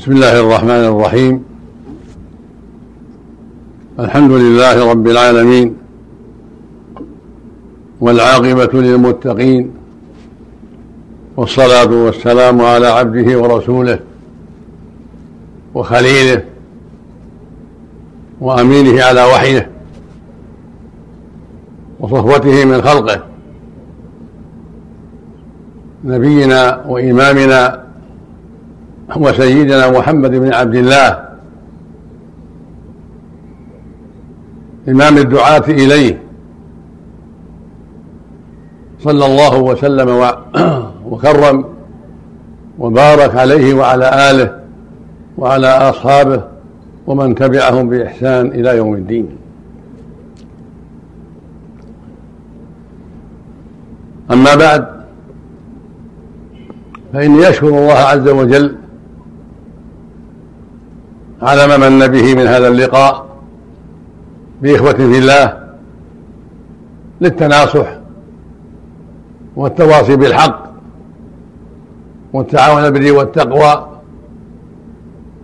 بسم الله الرحمن الرحيم. الحمد لله رب العالمين والعاقبة للمتقين والصلاة والسلام على عبده ورسوله وخليله وأمينه على وحيه وصفوته من خلقه. نبينا وإمامنا وسيدنا محمد بن عبد الله. إمام الدعاة إليه. صلى الله وسلم وكرم وبارك عليه وعلى آله وعلى أصحابه ومن تبعهم بإحسان إلى يوم الدين. أما بعد فإني أشكر الله عز وجل على ما من به من هذا اللقاء بإخوة في الله للتناصح والتواصي بالحق والتعاون بالبر والتقوى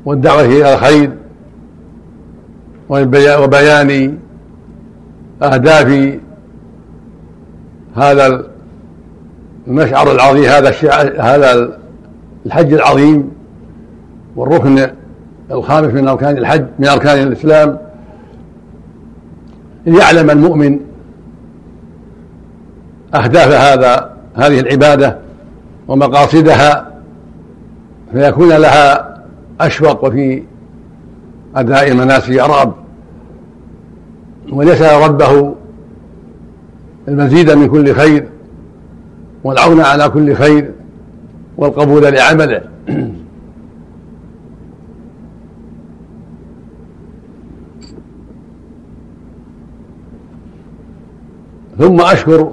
والدعوة إلى الخير وبيان أهداف هذا المشعر العظيم هذا هذا الحج العظيم والركن الخامس من أركان الحج من أركان الإسلام. ليعلم المؤمن أهداف هذا هذه العبادة ومقاصدها فيكون لها أشوق وفي أداء المناسك أرغب وليسأل ربه المزيد من كل خير والعون على كل خير والقبول لعمله. ثم أشكر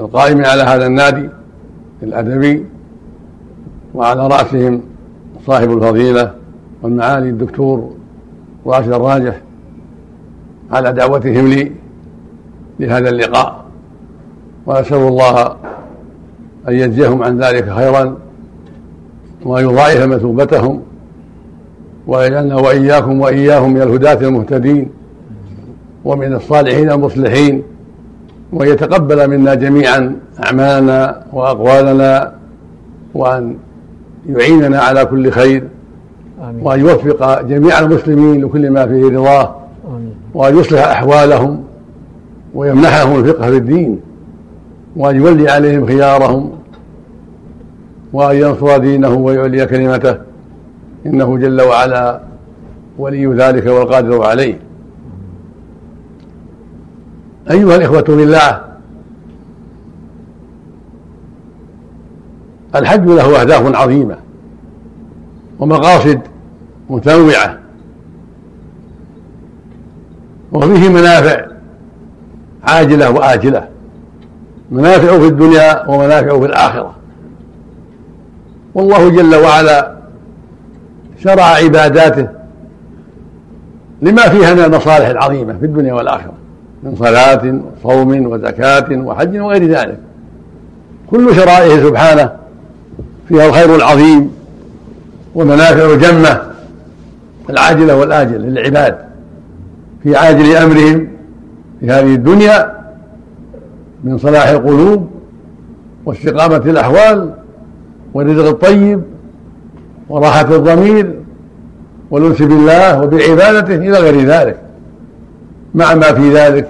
القائمين على هذا النادي الأدبي وعلى رأسهم صاحب الفضيلة والمعالي الدكتور راشد الراجح على دعوتهم لي لهذا اللقاء. وأسأل الله أن يجزيهم عن ذلك خيرا ويضاعف مثوبتهم ويجعلنا وإياكم وإياهم من الهداة المهتدين. ومن الصالحين المصلحين وأن يتقبل منا جميعا أعمالنا وأقوالنا وأن يعيننا على كل خير آمين. وأن يوفق جميع المسلمين لكل ما فيه رضاه آمين. وأن يصلح أحوالهم ويمنحهم الفقه في الدين وأن يولي عليهم خيارهم وأن ينصر دينه ويعلي كلمته إنه جل وعلا ولي ذلك والقادر عليه أيها الإخوة بالله الحج له أهداف عظيمة ومقاصد متنوعة وفيه منافع عاجلة وآجلة منافع في الدنيا ومنافع في الآخرة. والله جل وعلا شرع عباداته لما فيها من المصالح العظيمة في الدنيا والآخرة. من صلاة وصوم وزكاة وحج وغير ذلك. كل شرائعه سبحانه فيها الخير العظيم ومنافع جمة العاجلة والآجلة للعباد. في عاجل أمرهم في هذه الدنيا من صلاح القلوب واستقامة الأحوال والرزق الطيب وراحة الضمير والأنس بالله وبعبادته إلى غير ذلك. مع ما في ذلك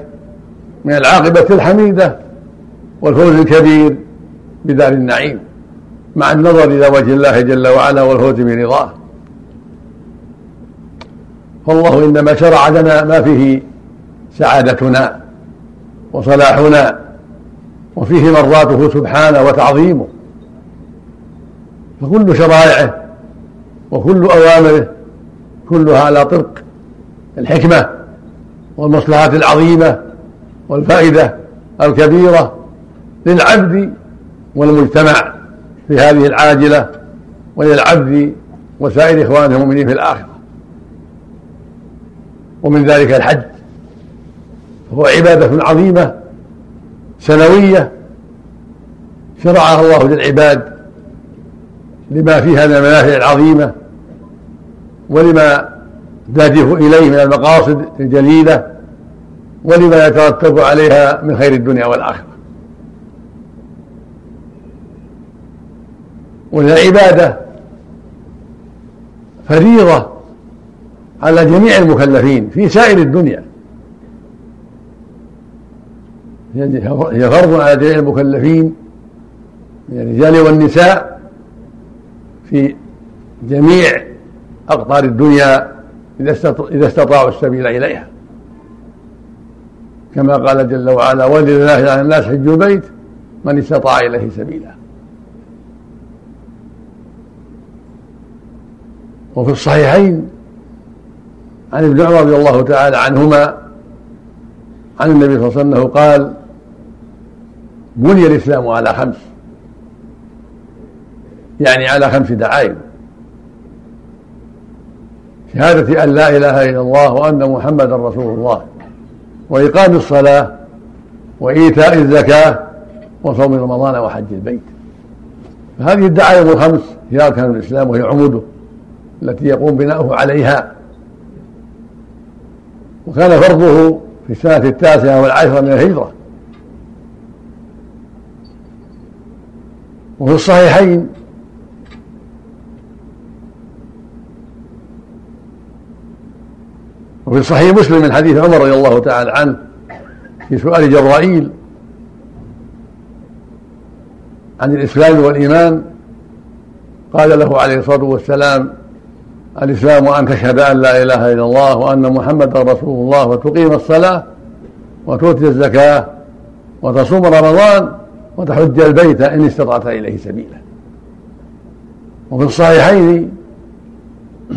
من العاقبة الحميدة والفوز الكبير بدار النعيم مع النظر إلى وجه الله جل وعلا والفوز برضاه. فالله إنما شرع لنا ما فيه سعادتنا وصلاحنا وفيه مرضاته سبحانه وتعظيمه. فكل شرائعه وكل أوامره كلها على طرق الحكمة والمصلحة العظيمة والفائدة الكبيرة للعبد والمجتمع في هذه العاجلة وللعبد وسائر إخوانه المؤمنين في الآخرة. ومن ذلك الحج فهو عبادة عظيمة سنوية شرعها الله للعباد لما فيها من المنافع العظيمة ولما تهدف إليه من المقاصد الجليلة ولما يترتب عليها من خير الدنيا والآخرة. والعبادة فريضة على جميع المكلفين في سائر الدنيا. هي فرض على جميع المكلفين من الرجال والنساء في جميع أقطار الدنيا إذا استطاعوا السبيل إليها. كما قال جل وعلا ولله على الناس حج البيت من استطاع إليه سبيلا. وفي الصحيحين عن ابن عمر رضي الله تعالى عنهما عن النبي صلى الله عليه وسلم قال بني الإسلام على خمس. يعني على خمس دعائم. شهادة أن لا إله إلا الله وأن محمدا رسول الله. وإقام الصلاة وإيتاء الزكاة وصوم رمضان وحج البيت. فهذه الدعائم الخمس هي أركان الإسلام وهي عموده التي يقوم بناؤه عليها. وكان فرضه في السنة التاسعة والعاشرة من الهجرة. وفي الصحيحين وفي صحيح مسلم من حديث عمر رضي الله تعالى عنه في سؤال جبرائيل عن الإسلام والإيمان قال له عليه الصلاة والسلام الإسلام أن تشهد أن لا إله إلا الله وأن محمدا رسول الله وتقيم الصلاة وتؤتي الزكاة وتصوم رمضان وتحج البيت إن استطعت إليه سبيلا. وفي الصحيحين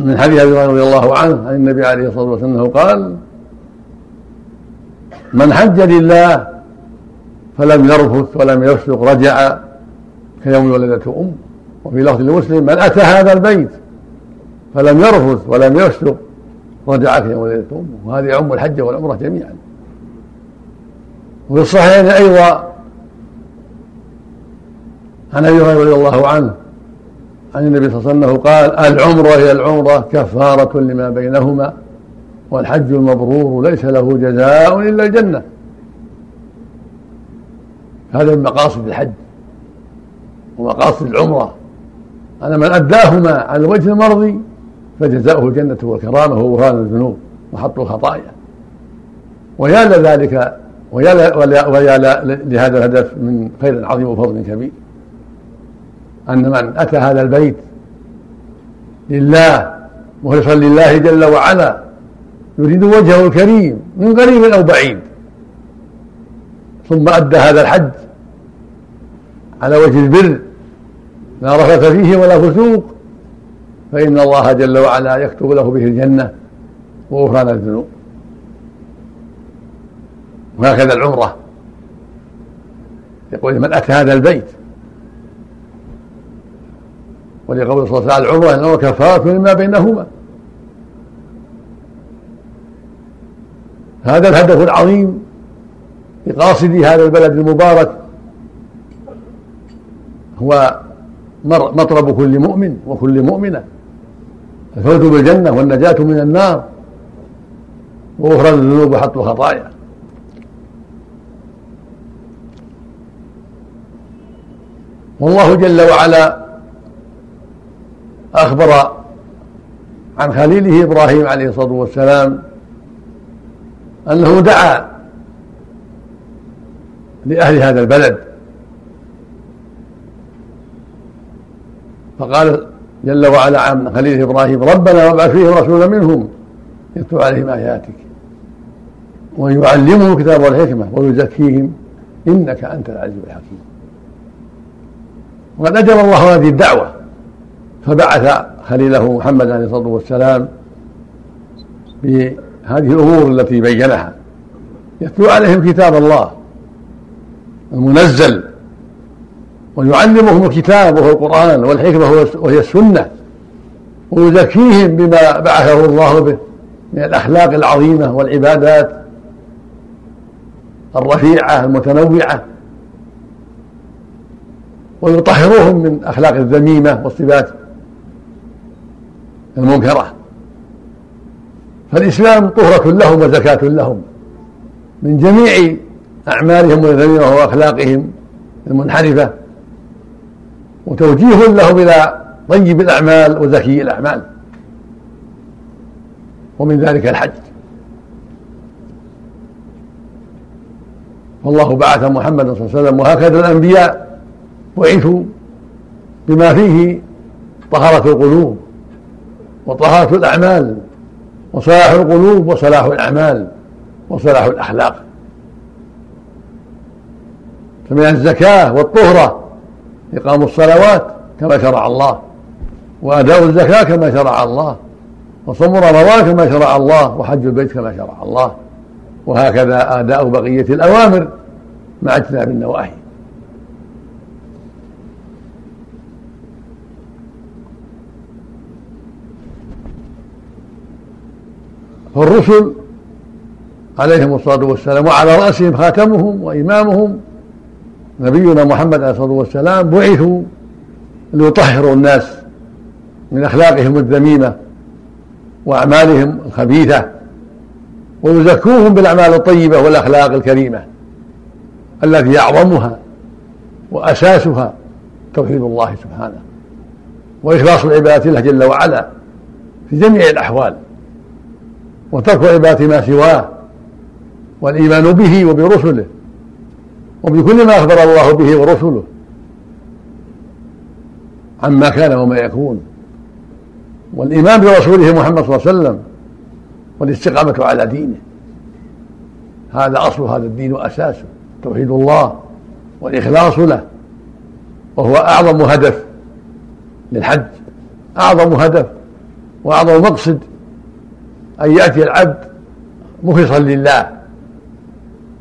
من حديث أبي هريرة رضي الله عنه عن النبي عليه الصلاة والسلام قال من حج لله فلم يرفث ولم يفسق رجع كيوم ولدته امه وفي لفظ لمسلم من أتى هذا البيت فلم يرفث ولم يفسق رجع كيوم ولدته امه وهذه يعم الحج والعمرة جميعا. وفي الصحيحين أيضا عن أبي هريرة رضي الله عنه عن النبي صلى الله عليه وسلم قال العمرة هي العمرة كفارة لما بينهما والحج المبرور ليس له جزاء إلا الجنة. هذا من مقاصد الحج ومقاصد العمرة. أن من أداهما على الوجه المرضي فجزاؤه الجنة والكرامة وغفران الذنوب وحط الخطايا. ويا ويا ويا لهذا الهدف من خير عظيم وفضل كبير. أن من أتى هذا البيت لله مخلصا لله جل وعلا يريد وجهه الكريم من قريب أو بعيد. ثم أدى هذا الحج على وجه البر لا رفث فيه ولا فسوق فإن الله جل وعلا يكتب له به الجنة وغفران الذنوب وهكذا العمرة. يقول من أتى هذا البيت ولقول صلى الله عليه وسلم العمرة إنما كفارة لما بينهما. هذا الهدف العظيم لقاصد هذا البلد المبارك. هو مطلب كل مؤمن وكل مؤمنة. الفوز بالجنة والنجاة من النار. وغفران الذنوب وحط الخطايا. والله جل وعلا أخبر عن خليله إبراهيم عليه الصلاة والسلام أنه دعا لأهل هذا البلد. فقال جل وعلا عن خليله إبراهيم ربنا وابعث فيهم رسولا منهم يتلو عليهم آياتك ويعلمهم الكتاب والحكمة ويزكيهم إنك أنت العزيز الحكيم. وقد أجر الله هذه الدعوة فبعث خليله محمد عليه الصلاة والسلام بهذه الأمور التي بينها. يتلو عليهم كتاب الله المنزل ويعلمهم الكتاب وهو القرآن والحكمة وهي السنة ويزكيهم بما بعثه الله به من الأخلاق العظيمة والعبادات الرفيعة المتنوعة ويطهروهم من أخلاق الذميمة والصفات. المنكرة فالإسلام طهرة لهم وزكاة لهم. من جميع أعمالهم الذميمة وأخلاقهم المنحرفة. وتوجيه لهم إلى طيب الأعمال وزكي الأعمال. ومن ذلك الحج. والله بعث محمدا صلى الله عليه وسلم وهكذا الأنبياء بعثوا بما فيه طهارة القلوب. وطهارة الأعمال وصلاح القلوب وصلاح الأعمال وصلاح الأخلاق. فمن الزكاة والطهرة إقام الصلوات كما شرع الله وأداء الزكاة كما شرع الله وصوم رمضان كما شرع الله وحج البيت كما شرع الله وهكذا أداء بقية الأوامر مع اجتناب النواهي. فالرسل عليهم الصلاة والسلام وعلى رأسهم خاتمهم وإمامهم نبينا محمد عليه الصلاة والسلام بعثوا ليطهروا الناس من أخلاقهم الذميمة وأعمالهم الخبيثة ويزكوهم بالأعمال الطيبة والأخلاق الكريمة التي أعظمها وأساسها توحيد الله سبحانه وإخلاص العبادة له جل وعلا في جميع الأحوال. وترك عبادة ما سواه والإيمان به وبرسله وبكل ما أخبر الله به ورسله عما كان وما يكون. والإيمان برسوله محمد صلى الله عليه وسلم والاستقامة على دينه. هذا أصل هذا الدين وأساسه توحيد الله والإخلاص له وهو أعظم هدف للحج أعظم هدف وأعظم مقصد أن يأتي العبد مخلصا لله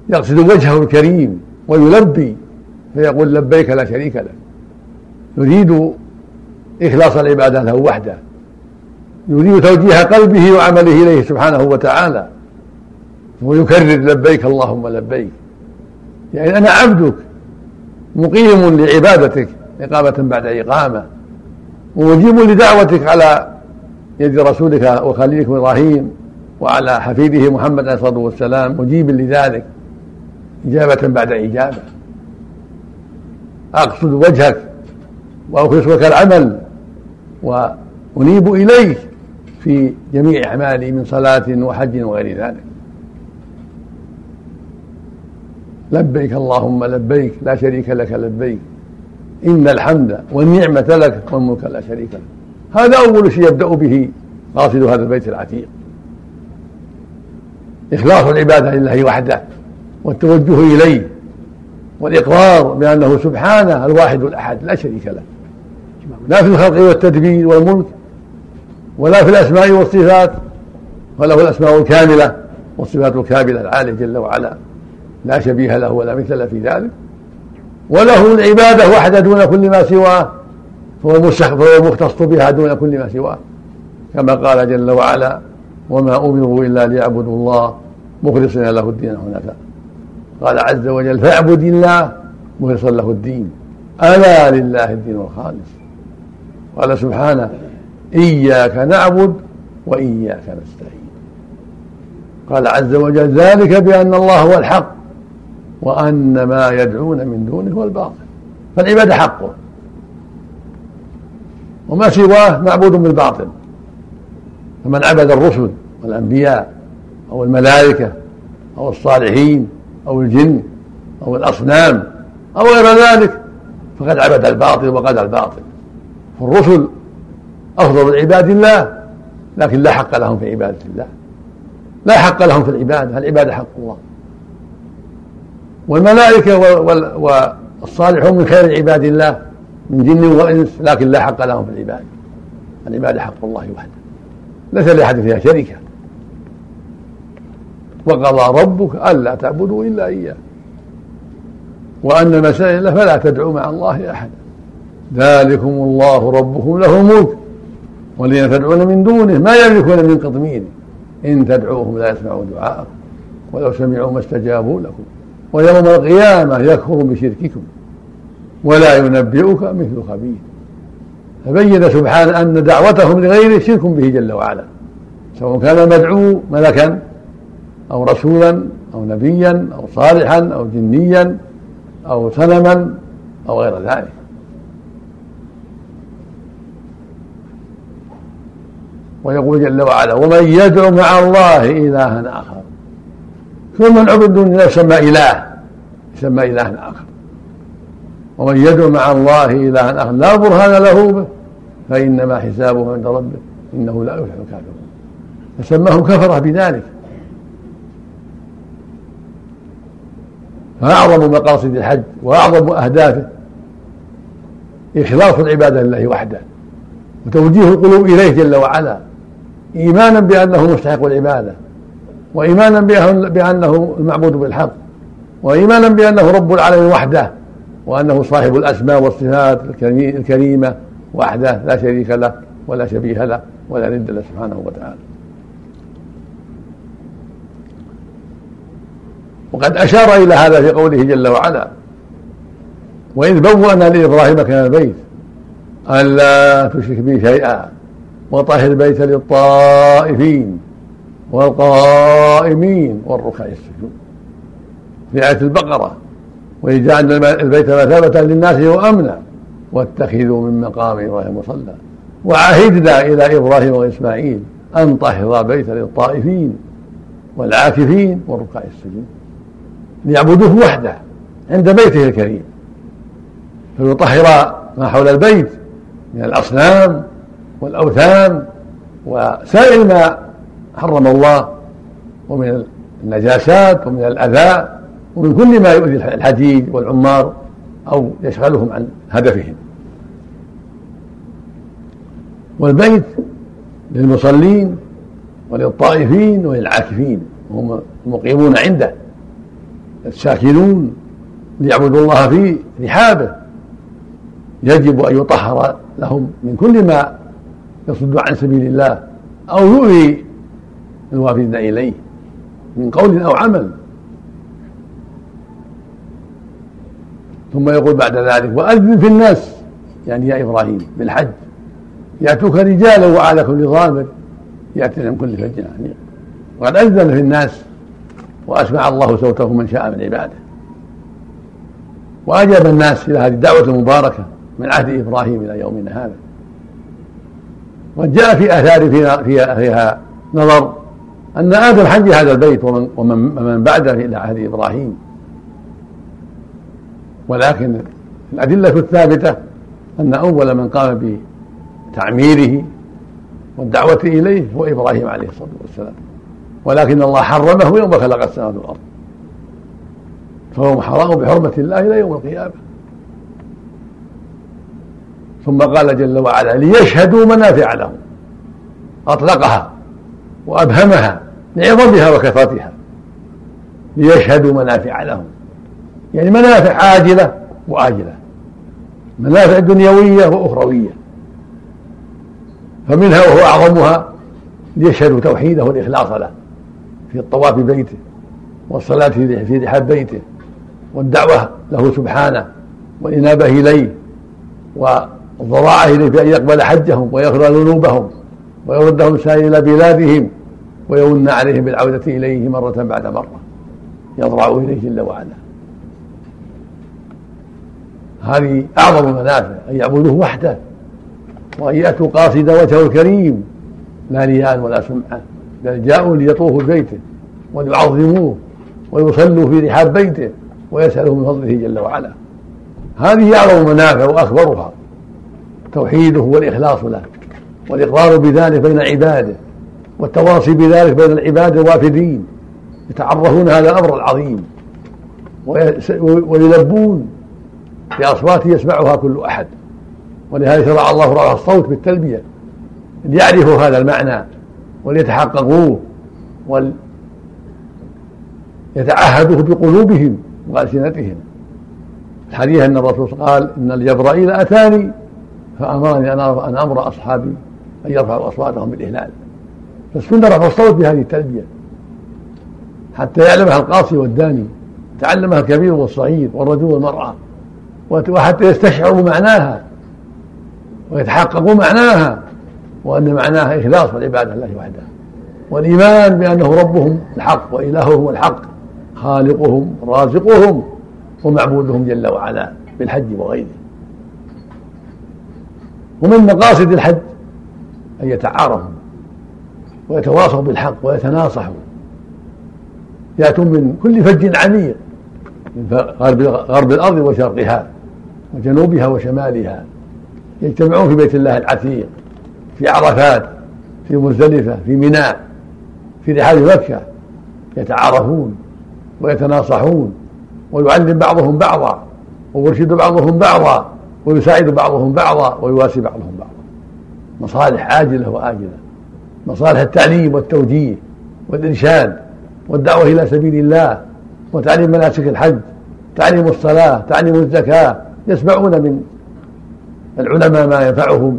يقصد وجهه الكريم ويلبي فيقول لبيك لا شريك لك يريد إخلاص العبادة له وحده. يريد توجيه قلبه وعمله إليه سبحانه وتعالى. ويكرر لبيك اللهم لبيك. يعني أنا عبدك مقيم لعبادتك إقامة بعد إقامة. ومجيب لدعوتك على يد رسولك وخليلك إبراهيم وعلى حفيده محمد عليه الصلاة والسلام مجيب لذلك إجابة بعد إجابة. أقصد وجهك وأخلص لك العمل وأنيب إليك في جميع أعمالي من صلاة وحج وغير ذلك. لبيك اللهم لبيك لا شريك لك لبيك. إن الحمد والنعمة لك والملك لا شريك لك. هذا أول شيء يبدأ به قاصد هذا البيت العتيق. إخلاص العبادة لله وحده والتوجه إليه والإقرار بأنه سبحانه الواحد الأحد لا شريك له. لا في الخلق والتدبير والملك ولا في الأسماء والصفات وله الأسماء الكاملة والصفات الكاملة العالية جل وعلا. لا شبيه له ولا مثل في ذلك. وله العبادة وحده دون كل ما سواه. فهو فهو مختص بها دون كل ما سواه. كما قال جل وعلا وما أمروا إلا ليعبدوا الله مخلصين له الدين حنفاء قال عز وجل فاعبد الله مخلصا له الدين. ألا لله الدين الخالص. قال سبحانه إياك نعبد وإياك نستعين. قال عز وجل ذلك بأن الله هو الحق وأن ما يدعون من دونه هو الباطل. فالعبادة حقه. وما سواه معبود بالباطل. فمن عبد الرسل والأنبياء أو الملائكة أو الصالحين أو الجن أو الأصنام أو غير ذلك فقد عبد الباطل وقد الباطل. فالرسل أفضل عباد الله لكن لا حق لهم في عبادة الله. لا حق لهم في العبادة العبادة حق الله. والملائكة والصالحون من خير عباد الله. من جن وإنس لكن لا حق لهم في العبادة. العبادة حق الله وحده. ليس لأحد فيها شركة وقضى ربك ألا تعبدوا إلا إياه. وأن المسائل فلا تدعوا مع الله أحدا. ذلكم الله ربكم له الملك. والذين تدعون من دونه ما يملكون من قطمير إن تدعوهم لا يسمعوا دعاءكم. ولو سمعوا ما استجابوا لكم. ويوم القيامة يكفر بشرككم. ولا ينبئك مثل خبير. فبين سبحانه أن دعوتهم لغيره شرك به جل وعلا. سواء كان المدعو ملكا أو رسولا أو نبيا أو صالحا أو جنيا أو سنما أو غير ذلك. ويقول جل وعلا ومن يدعو مع الله إلها آخر. من عبد يسمى إله يسمى إلها آخر. ومن يدعو مع الله إلها آخر لا برهان له به فإنما حسابه عند ربه إنه لا يفلح الكافرون. فسماهم كفرة بذلك. فأعظم مقاصد الحج وأعظم أهدافه إخلاص العبادة لله وحده وتوجيه القلوب إليه جل وعلا إيمانا بأنه مستحق العبادة وإيمانا بأنه المعبود بالحق وإيمانا بأنه رب العالمين وحده وأنه صاحب الأسماء والصفات الكريمة وحده لا شريك له ولا شبيه له ولا ند له سبحانه وتعالى. وقد أشار إلى هذا في قوله جل وعلا وإذ بوأنا لإبراهيم كان البيت ألا تشرك بي شيئا وطهر البيت للطائفين والقائمين والركع السجود. في آية البقرة وإذ جعلنا البيت مثابة للناس وأمنا واتخذوا من مقام إبراهيم مصلى وعهدنا إلى إبراهيم وإسماعيل أن طهر البيت للطائفين والعاكفين والركع السجود. ليعبدوه وحده عند بيته الكريم. فيطهر ما حول البيت من الأصنام والأوثان وسائر ما حرم الله ومن النجاسات ومن الأذى ومن كل ما يؤذي الحديد والعمار أو يشغلهم عن هدفهم. والبيت للمصلين وللطائفين وللعاكفين وهم المقيمون عنده. الساكنون ليعبدوا الله في رحابه. يجب أن يطهر لهم من كل ما يصد عن سبيل الله أو يؤذي الوافدين إليه من قول أو عمل. ثم يقول بعد ذلك وأذن في الناس. يعني يا إبراهيم بالحج يأتوك رجالا وعلى كل ضامر يأتي من كل فج يعني وقد أذن في الناس وأسمع الله صوته من شاء من عباده. وأجاب الناس إلى هذه الدعوة المباركة من عهد إبراهيم إلى يومنا هذا. وجاء في آثار فيها, فيها, فيها نظر أن آدم حج هذا البيت ومن, ومن بعده إلى عهد إبراهيم. ولكن الأدلة الثابتة أن أول من قام بتعميره والدعوة إليه هو إبراهيم عليه الصلاة والسلام. ولكن الله حرمه يوم خلق السماوات والأرض. فهو محرم بحرمة الله إلى يوم القيامة. ثم قال جل وعلا ليشهدوا منافع لهم أطلقها وأبهمها لعظمها وكثرتها ليشهدوا منافع لهم يعني منافع عاجلة وآجلة. منافع دنيوية وأخروية. فمنها وهو أعظمها ليشهدوا توحيده والإخلاص له في الطواف بيته والصلاة في رحاب بيته والدعوة له سبحانه والإنابة إليه والضراعة إليه بأن يقبل حجهم ويغفر ذنوبهم ويردهم سائر إلى بلادهم ويمن عليهم بالعودة إليه مرة بعد مرة. يضرع إليه جل وعلا. هذه أعظم المنافع أن يعبدوه وحده. وأن يأتوا قاصد وجهه الكريم. لا رياء ولا سمعة بل جاءوا ليطوفوا بيته وليعظموه ويصلوا في رحاب بيته ويسألوا من فضله جل وعلا. هذه أعظم منافع وأكبرها. توحيده والإخلاص له والإقرار بذلك بين عباده والتواصي بذلك بين العباد الوافدين يتعرفون هذا الأمر العظيم ويلبون بأصوات يسمعها كل أحد. ولهذا شرع الله رفع الصوت بالتلبية. ليعرفوا هذا المعنى وليتحققوه وليتعهدوه بقلوبهم وألسنتهم. الحديث أن الرسول قال إن الجبرائيل أتاني فأمرني أن أن أمر أصحابي أن يرفعوا أصواتهم بالإهلال. فالسنة رفع الصوت بهذه التلبية. حتى يعلمها القاصي والداني تعلمها الكبير والصغير والرجل والمرأة. وحتى يستشعروا معناها ويتحققوا معناها وأن معناها إخلاص والعبادة لله وحده. والإيمان بأنه ربهم الحق وإلههم الحق خالقهم رازقهم ومعبودهم جل وعلا بالحج وغيره. ومن مقاصد الحج أن يتعارفوا ويتواصوا بالحق ويتناصحوا. يأتون من كل فج عميق من غرب, غرب الأرض وشرقها. وجنوبها وشمالها. يجتمعون في بيت الله العتيق في عرفات في مزدلفة في ميناء في رحاب مكة. يتعارفون ويتناصحون ويعلم بعضهم بعضا ويرشد بعضهم بعضا ويساعد بعضهم بعضا ويواسي بعضهم بعضا. مصالح عاجلة وآجلة. مصالح التعليم والتوجيه والإرشاد والدعوة إلى سبيل الله وتعليم مناسك الحج تعليم الصلاة تعليم الزكاة يسمعون من العلماء ما ينفعهم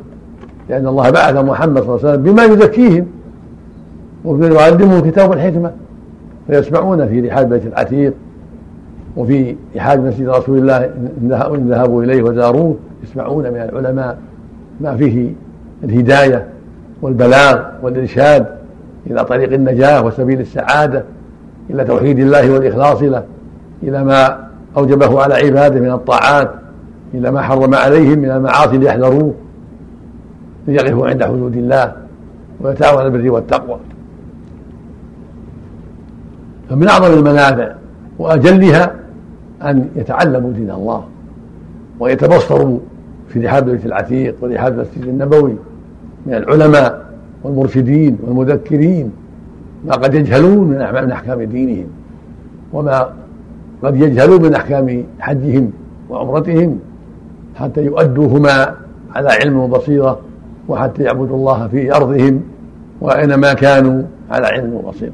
لأن الله بعث محمد صلى الله عليه وسلم بما يزكيهم ويعلمهم كتاب الحكمة فيسمعون في رحاب بيت العتيق وفي رحاب مسجد رسول الله إن ذهبوا إليه وزاروه يسمعون من العلماء ما فيه الهداية والبلاغ والإرشاد إلى طريق النجاة وسبيل السعادة إلى توحيد الله والإخلاص له إلى ما أوجبه على عباده من الطاعات إلى ما حرم عليهم من المعاصي ليحذروه ليقفوا عند حدود الله ويتعاون على البر والتقوى. فمن أعظم المنافع وأجلها أن يتعلموا دين الله ويتبصروا في رحاب بيت العتيق ورحاب المسجد النبوي من العلماء والمرشدين والمذكرين ما قد يجهلون من أحكام دينهم وما قد يجهلون من أحكام حجهم وعمرتهم. حتى يؤدوهما على علم وبصيرة وحتى يعبدوا الله في أرضهم وأينما كانوا على علم وبصيرة.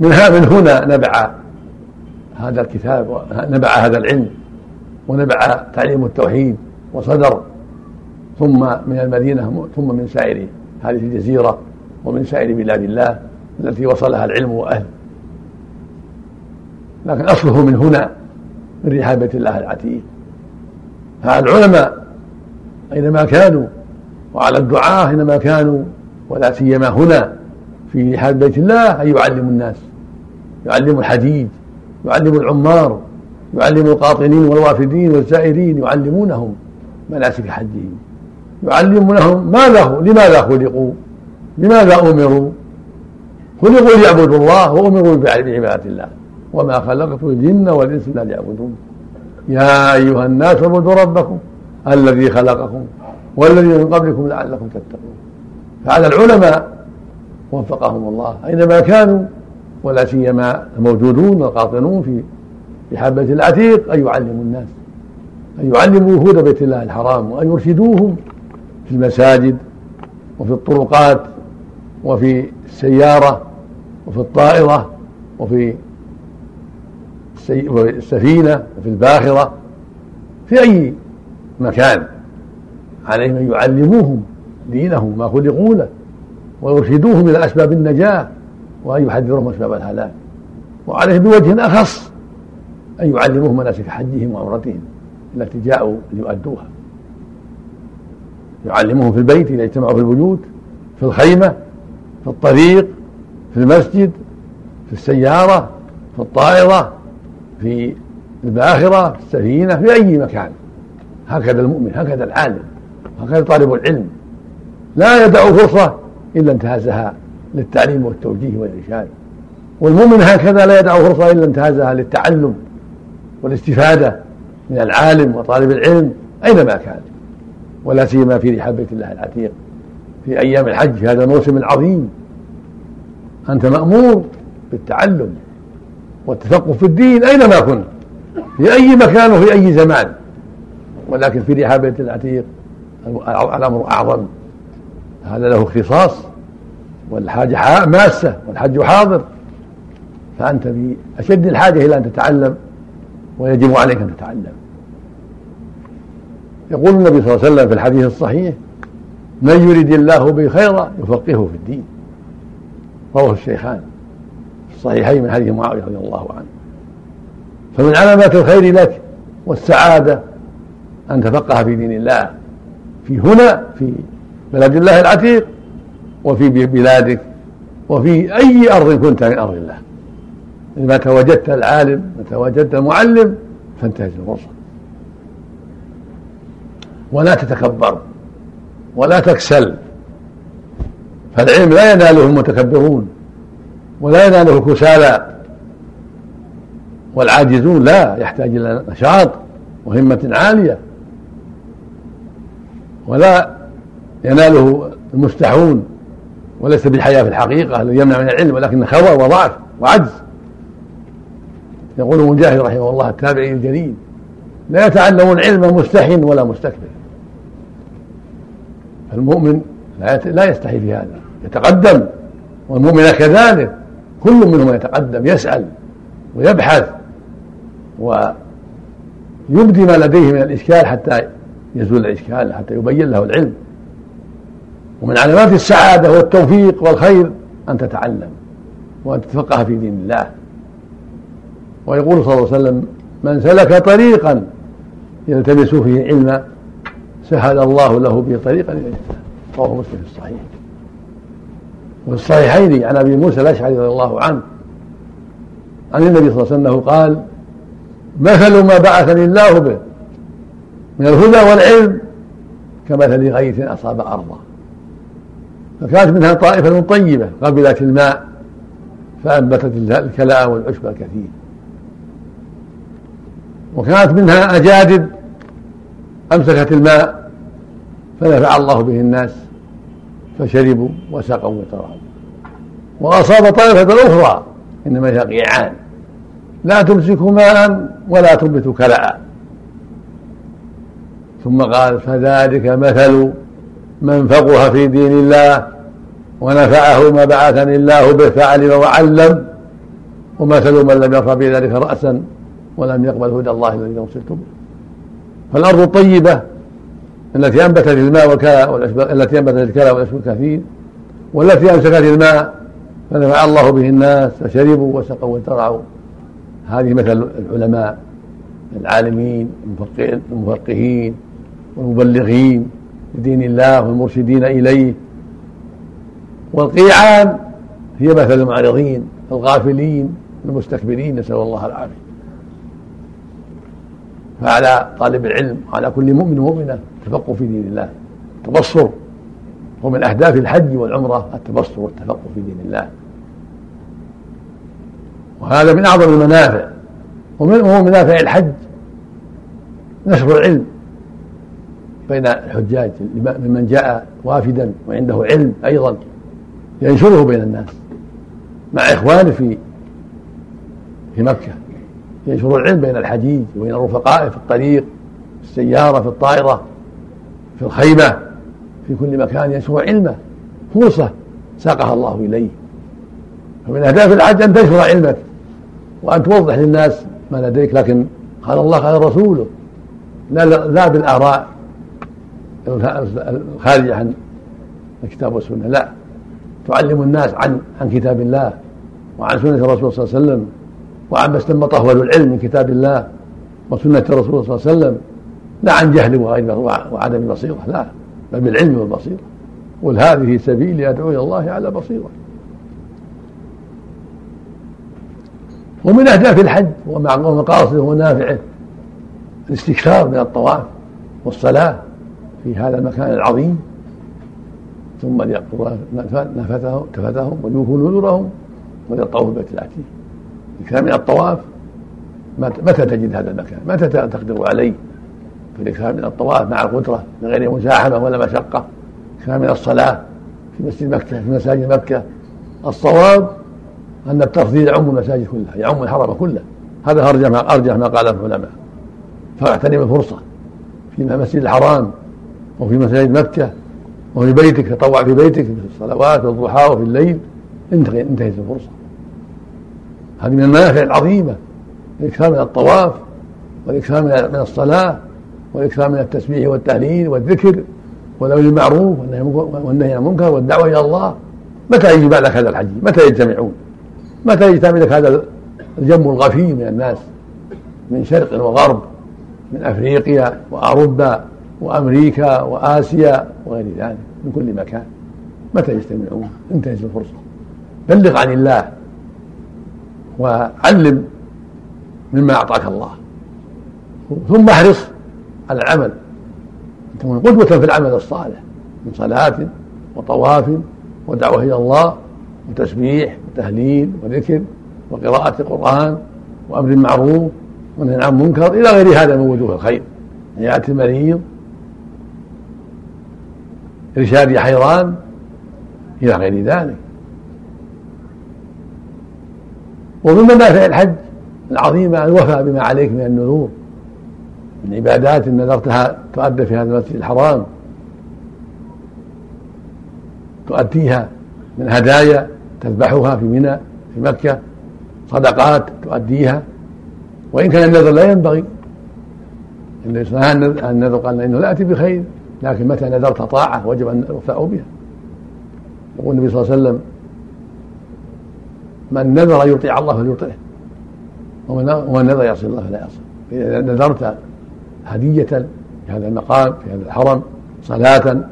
من من هنا نبع هذا الكتاب نبع هذا العلم ونبع تعليم التوحيد وصدر ثم من المدينة ثم من سائر هذه الجزيرة ومن سائر بلاد الله التي وصلها العلم وأهل لكن أصله من هنا من رحاب بيت الله العتيق. فالعلماء أينما كانوا وعلى الدعاة أينما كانوا ولا سيما هنا في رحاب بيت الله أن يعلموا الناس يعلموا الحديد يعلموا العمار يعلموا القاطنين والوافدين والزائرين يعلمونهم مناسك حجهم يعلمونهم ماذا لماذا خلقوا لماذا أمروا. خلقوا ليعبدوا الله وأمروا بعباده الله. وما خلقت الجن والإنس إلا ليعبدون. يا أيها الناس اعبدوا ربكم الذي خلقكم والذي من قبلكم لعلكم تتقون. فعلى العلماء وفقهم الله. أينما كانوا ولا سيما الموجودون القاطنون في في حبة العتيق أن يعلموا الناس أن يعلموا وفود بيت الله الحرام وأن يرشدوهم في المساجد وفي الطرقات وفي السيارة وفي الطائرة وفي السفينة وفي الباخرة في أي مكان عليهم أن يعلموهم دينهم ما خلقوا له ويرشدوهم إلى أسباب النجاة وأن يحذرهم أسباب الهلاك. وعليه بوجه أخص أن يعلموهم مناسك حجهم وعمرتهم التي جاءوا ليؤدوها يعلمهم في البيت إذا اجتمعوا في البيوت في الخيمة في الطريق في المسجد في السيارة في الطائرة في الباخرة في السفينة في أي مكان. هكذا المؤمن هكذا العالم هكذا طالب العلم. لا يدع فرصة إلا انتهزها للتعليم والتوجيه والإرشاد. والمؤمن هكذا لا يدع فرصة إلا انتهزها للتعلم والاستفادة من العالم وطالب العلم أينما كان. ولا سيما في رحاب بيت الله العتيق. في أيام الحج في هذا الموسم العظيم أنت مأمور بالتعلم. والتثقف في الدين أينما كنت في أي مكان وفي أي زمان. ولكن في رحاب بيت العتيق الأمر أعظم. هذا له اختصاص والحاجة ماسة والحج حاضر. فأنت في أشد الحاجة إلى أن تتعلم ويجب عليك أن تتعلم. يقول النبي صلى الله عليه وسلم في الحديث الصحيح من يريد الله به خيرا يفقهه في الدين. رواه الشيخان. الصحيحين من حديث معاوية رضي الله عنه. فمن علامات الخير لك والسعادة أن تفقه في دين الله في هنا في بلد الله العتيق وفي بلادك وفي أي أرض كنت من أرض الله. متى وجدت العالم متى وجدت المعلم فانتهز الفرصة. ولا تتكبر ولا تكسل. فالعلم لا يناله المتكبرون. ولا يناله الكسالى. والعاجزون لا يحتاج إلى نشاط وهمة عالية. ولا يناله المستحون وليس بالحياة في الحقيقة الذي يمنع من العلم ولكن خبر وضعف وعجز. يقول مجاهد رحمه الله التابعي الجليل لا يتعلم العلم مستحن ولا مستكبر. فالمؤمن لا يستحي في هذا يتقدم والمؤمن كذلك. كل منهم يتقدم يسأل ويبحث ويبدي ما لديه من الإشكال حتى يزول الإشكال حتى يبين له العلم. ومن علامات السعادة والتوفيق والخير أن تتعلم وأن تتفقه في دين الله. ويقول صلى الله عليه وسلم من سلك طريقا يلتمس فيه علما سهل الله له به طريقا إلى الجنه رواه مسلم في الصحيح. وفي الصحيحين عن أبي موسى الأشعري رضي الله عنه. عن النبي صلى الله عليه وسلم قال مثل ما بعثني الله به من الهدى والعلم كمثل غيث أصاب ارضا فكانت منها طائفة طيبة قبلت الماء فأنبتت الكلاء والعشب الكثير. وكانت منها أجادب أمسكت الماء فنفع الله به الناس. فشربوا وسقوا وتراهم. وأصاب طائفة أخرى إنما هي قيعان. لا تمسك ماء ولا تنبت كلاء. ثم قال فذلك مثل من فقه في دين الله ونفعه ما بعثني الله به فعلم وعلم ومثل من لم يرفع بذلك رأسا ولم يقبل هدى الله الذي ارسلت به فالأرض الطيبة التي أنبتت الماء والكلى التي أنبتت الكلى والعشب الكثير والتي أمسكت الماء فنفع الله به الناس فشربوا وسقوا وزرعوا هذه مثل العلماء العالمين المفقهين والمبلغين لدين الله والمرشدين إليه. والقيعان هي مثل المعرضين الغافلين المستكبرين نسأل الله العافية. فعلى طالب العلم وعلى كل مؤمن ومؤمنة التفقه في دين الله. التبصر ومن أهداف الحج والعمرة التبصر والتفقه في دين الله. وهذا من أعظم المنافع. ومن منافع الحج؟ نشر العلم بين الحجاج ممن جاء وافدا وعنده علم أيضا ينشره بين الناس. مع إخوانه في في مكة. ينشر العلم بين الحجيج وبين رفقائه في الطريق في السيارة في الطائرة في الخيمة في كل مكان ينشر علمه. فرصة ساقها الله إليه. فمن أهداف الحج أن تنشر علمك وأن توضح للناس ما لديك لكن قال الله قال رسوله لا لا بالآراء الخارجة عن الكتاب والسنة. لا. تعلم الناس عن عن كتاب الله وعن سنة الرسول صلى الله عليه وسلم. وعما استنبطه أهل العلم من كتاب الله وسنة الرسول صلى الله عليه وسلم لا عن جهل وعدم بصيرة لا بل بالعلم والبصيرة. قل هذه سبيلي أدعو إلى الله على بصيرة. ومن أهداف الحج ومقاصده ومنافعه الاستكثار من الطواف والصلاة في هذا المكان العظيم. ثم ليقضوا نفثهم ويوفوا نذورهم وليطوفوا بالبيت العتيق. الإكثار من الطواف؟ متى تجد هذا المكان؟ متى تقدر عليه؟ فالإكثار من الطواف مع القدرة من غير مزاحمة ولا مشقة. الإكثار من الصلاة في مسجد مكة في مساجد مكة. الصواب أن التفضيل يعم المساجد كلها يعم الحرم كله. هذا أرجح ما أرجح ما قاله العلماء. فاغتنم الفرصة في المسجد الحرام وفي مساجد مكة وفي بيتك تطوع في بيتك في الصلوات والضحى وفي الليل. انتهت الفرصة. هذه من المنافع العظيمة الإكثار من الطواف والإكثار من الصلاة والإكثار من التسبيح والتهليل والذكر والأمر بالمعروف والنهي عن المنكر والدعوة إلى الله. متى يجي بعد هذا الحج؟ متى يجتمعون؟ متى يجتمع لك هذا الجم الغفير من الناس؟ من شرق وغرب من أفريقيا وأوروبا وأمريكا وآسيا وغير ذلك من كل مكان. متى يجتمعون؟ انتهز الفرصة. بلغ عن الله. وعلم مما أعطاك الله. ثم احرص على العمل. ان تكون قدوة في العمل الصالح من صلاة وطواف ودعوة إلى الله وتسبيح وتهليل وذكر وقراءة القرآن وأمر معروف ونهي عن منكر إلى غير هذا من وجوه الخير. يأتي المريض إرشاد حيران إلى غير ذلك. ومن منافع الحج العظيمة الوفاء بما عليك من النذور من عبادات نذرتها تؤدى في هذا المسجد الحرام. تؤديها من هدايا تذبحها في منى في مكة. صدقات تؤديها. وإن كان النذر لا ينبغي. النذر قال إنه لا يأتي بخير لكن متى نذرت طاعة وجب أن الوفاء بها. يقول النبي صلى الله عليه وسلم من نذر يطيع الله فليطعه. ومن نذر يعصي الله فلا يعصي فإذا نذرت هدية في هذا المقام في هذا الحرم صلاة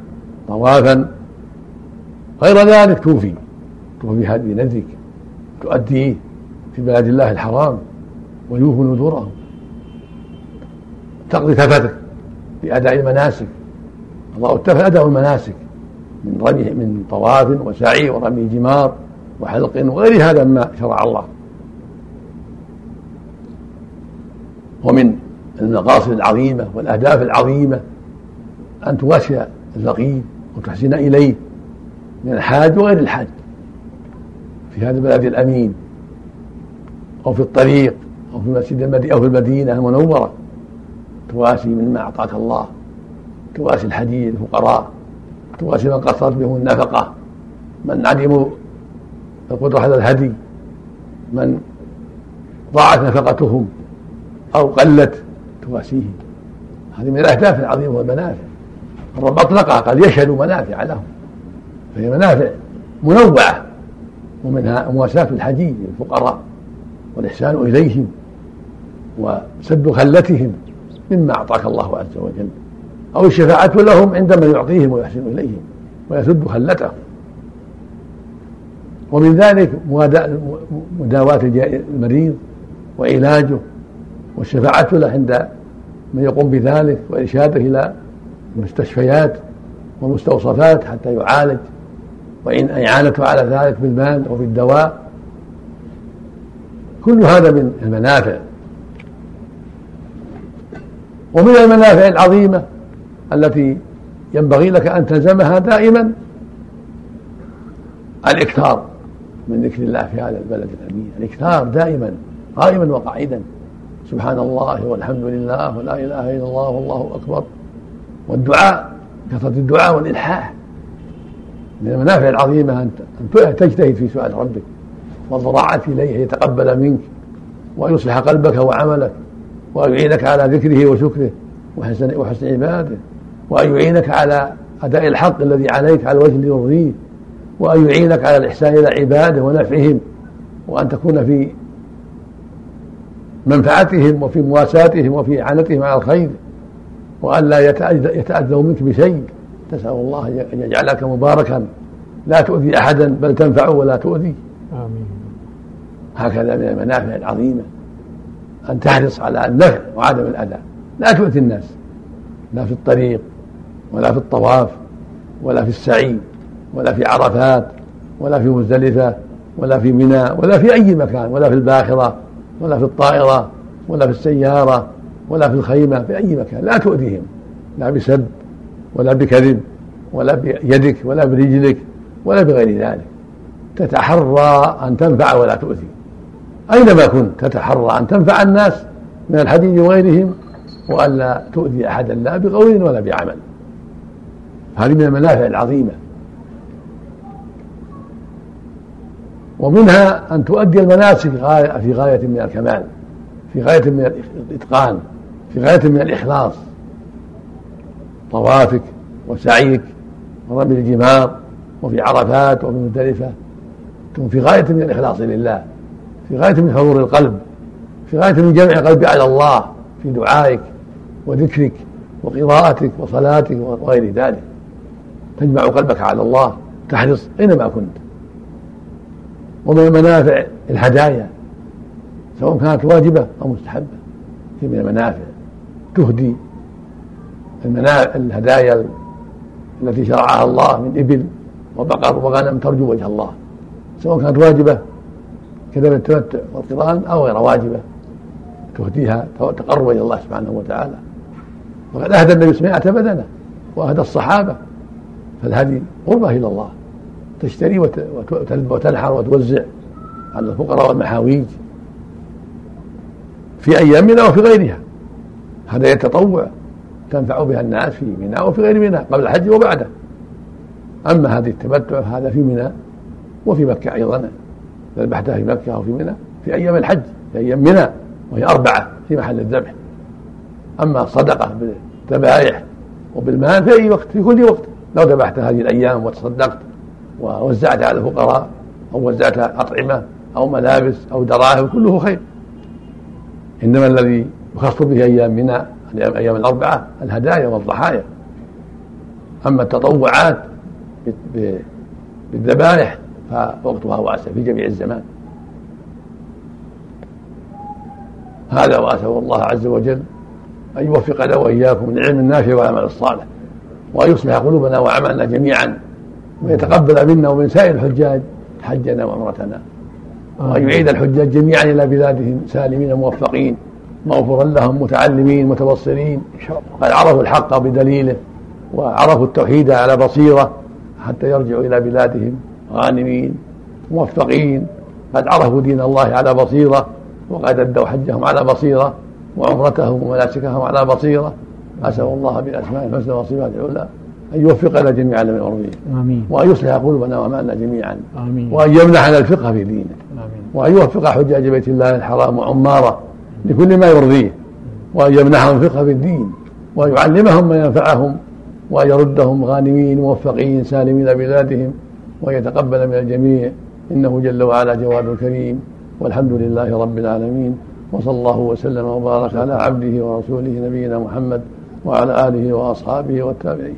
طوافا غير ذلك توفي. توفي بهدي نذرك تؤديه في بلاد الله الحرام ويوفوا نذورهم. تقضي كفتك بأداء المناسك الله اتفق أداء المناسك من رمي من طواف وسعي ورمي جمار. وحلق وغير هذا مما شرع الله. ومن المقاصد العظيمة والأهداف العظيمة أن تواسي الفقير وتحسن إليه من الحاج وغير الحاج. في هذا البلد الأمين أو في الطريق أو في مسجد المدينة أو في المدينة المنورة تواسي مما أعطاك الله. تواسي الحديد الفقراء. تواسي من قصرت بهم النفقة. من عدموا القدرة على الهدي من ضاعت نفقتهم أو قلت تواسيهم. هذه من الأهداف العظيمة والمنافع. الرب أطلقها قال يشهدوا منافع لهم. فهي منافع منوعة ومنها مواساة الحديد للفقراء والإحسان إليهم وسد خلتهم مما أعطاك الله عز وجل أو الشفاعة لهم عندما يعطيهم ويحسن إليهم ويسد خلتهم. ومن ذلك مداواة المريض وعلاجه والشفاعة له عند من يقوم بذلك وإرشاده إلى المستشفيات والمستوصفات حتى يعالج. وإن إعانته على ذلك بالمال أو بالدواء. كل هذا من المنافع. ومن المنافع العظيمة التي ينبغي لك أن تلزمها دائما الإكثار. من ذكر الله في هذا البلد الأمين. الإكثار دائما قائما وقاعدا. سبحان الله والحمد لله ولا إله إلا الله والله أكبر. والدعاء كثرة الدعاء والإلحاح. من المنافع العظيمة أن تجتهد في سؤال ربك. والضراعة إليه يتقبل منك. وأن يصلح قلبك وعملك. وأن يعينك على ذكره وشكره وحسن, وحسن عباده. وأن يعينك على أداء الحق الذي عليك على الوجه اللي يرضيه وأن يعينك على الإحسان إلى عباده ونفعهم وأن تكون في منفعتهم وفي مواساتهم وفي إعانتهم على الخير وأن لا يتأذوا منك بشيء. تسأل الله أن يجعلك مباركا. لا تؤذي أحدا بل تنفعه ولا تؤذي. آمين. هكذا من المنافع العظيمة. أن تحرص على النفع وعدم الأذى. لا تؤذي الناس. لا في الطريق ولا في الطواف ولا في السعي. ولا في عرفات ولا في مزدلفة ولا في منى ولا في أي مكان ولا في الباخرة ولا في الطائرة ولا في السيارة ولا في الخيمة في أي مكان لا تؤذيهم لا بسب ولا بكذب ولا بيدك ولا برجلك ولا بغير ذلك. تتحرى أن تنفع ولا تؤذي. أينما كنت تتحرى أن تنفع الناس من الحديد وغيرهم وألا تؤذي أحدا لا بقول ولا بعمل. هذه من المنافع العظيمة. ومنها أن تؤدي المناسك في غاية من الكمال في غاية من الإتقان في غاية من الإخلاص. طوافك وسعيك ورمي الجمار وفي عرفات وفي مزدلفة تكون في غاية من الإخلاص لله في غاية من حضور القلب في غاية من جمع القلب على الله في دعائك وذكرك وقراءتك وصلاتك وغير ذلك. تجمع قلبك على الله تحرص أينما كنت. ومن المنافع الهدايا سواء كانت واجبة أو مستحبة هي من المنافع. تهدي الهدايا التي شرعها الله من إبل وبقر وغنم ترجو وجه الله. سواء كانت واجبة كذب التمتع والقران أو غير واجبة تهديها تقرب إلى الله سبحانه وتعالى. وقد أهدى النبي صلى بدنه وأهدى الصحابة فالهدي قربة إلى الله. تشتري وتنحر وتوزع على الفقراء والمحاويج في أيامنا وفي غيرها. هذا يتطوع تنفع بها الناس في منى وفي غير منى قبل الحج وبعده. أما هذه التمتع هذا في منى وفي مكة أيضا. ذبحتها في مكة أو في منى في أيام الحج في أيام منى وهي أربعة في محل الذبح. أما الصدقة بالذبائح وبالمال في أي وقت في كل وقت. لو ذبحت هذه الأيام وتصدقت ووزعت على الفقراء أو وزعت أطعمة أو ملابس أو دراهم كله خير. إنما الذي يخص به أيام منى أيام الأربعة الهدايا والضحايا. أما التطوعات بالذبائح فوقتها واسع في جميع الزمان. هذا وأسأل الله عز وجل أن يوفقنا وإياكم للعلم النافع والعمل الصالح وأن يصلح قلوبنا وأعمالنا جميعا. ويتقبل منا ومن سائر الحجاج حجنا وعمرتنا وأن يعيد الحجاج جميعا إلى بلادهم سالمين موفقين مغفورا لهم متعلمين متبصرين. قد عرفوا الحق بدليله وعرفوا التوحيد على بصيرة حتى يرجعوا إلى بلادهم غانمين موفقين. قد عرفوا دين الله على بصيرة وقد أدوا حجهم على بصيرة وعمرتهم ومناسكهم على بصيرة. أسأل الله باسماء الحسنى وصفات العلى. أن يوفقنا جميعا لما يرضيه آمين. وأن يصلح قلوبنا وامالنا جميعا. آمين. وأن يمنحنا الفقه في دينه. آمين. وأن يوفق حجاج بيت الله الحرام وعماره لكل ما يرضيه. وأن يمنحهم الفقه في الدين. وأن يعلمهم ما ينفعهم. وأن يردهم غانمين موفقين سالمين بلادهم وأن يتقبل من الجميع. إنه جل وعلا جواد كريم. والحمد لله رب العالمين. وصلى الله وسلم وبارك على عبده ورسوله نبينا محمد وعلى آله وأصحابه والتابعين.